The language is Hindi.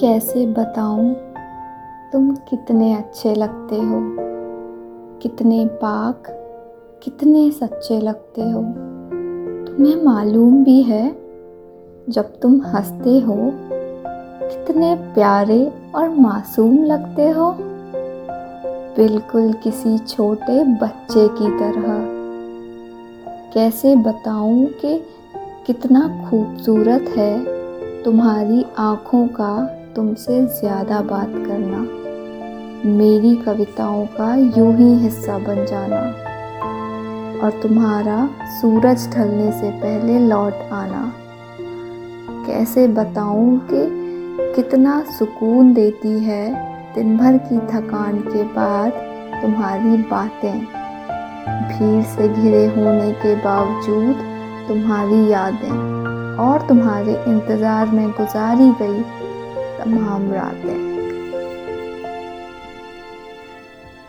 कैसे बताऊँ? तुम कितने अच्छे लगते हो। कितने पाक, कितने सच्चे लगते हो। तुम्हें मालूम भी है, जब तुम हँसते हो, कितने प्यारे और मासूम लगते हो। बिल्कुल किसी छोटे बच्चे की तरह। कैसे बताऊँ कि कितना खूबसूरत है तुम्हारी आँखों का तुमसे ज़्यादा बात करना, मेरी कविताओं का यूँ ही हिस्सा बन जाना और तुम्हारा सूरज ढलने से पहले लौट आना। कैसे बताऊँ कि कितना सुकून देती है दिन भर की थकान के बाद तुम्हारी बातें। भीड़ से घिरे होने के बावजूद तुम्हारी यादें और तुम्हारे इंतज़ार में गुजारी गई तमाम रातें